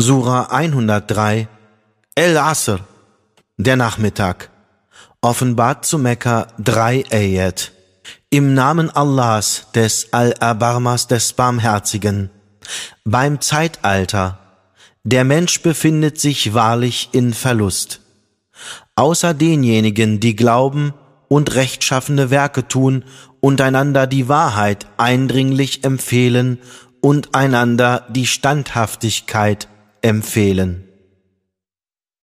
Sura 103 El Asr, der Nachmittag. Offenbart zu Mekka drei Ayat. Im Namen Allahs, des Al-Abarmas, des Barmherzigen. Beim Zeitalter. Der Mensch befindet sich wahrlich in Verlust. Außer denjenigen, die glauben und rechtschaffene Werke tun und einander die Wahrheit eindringlich empfehlen und einander die Standhaftigkeit empfehlen.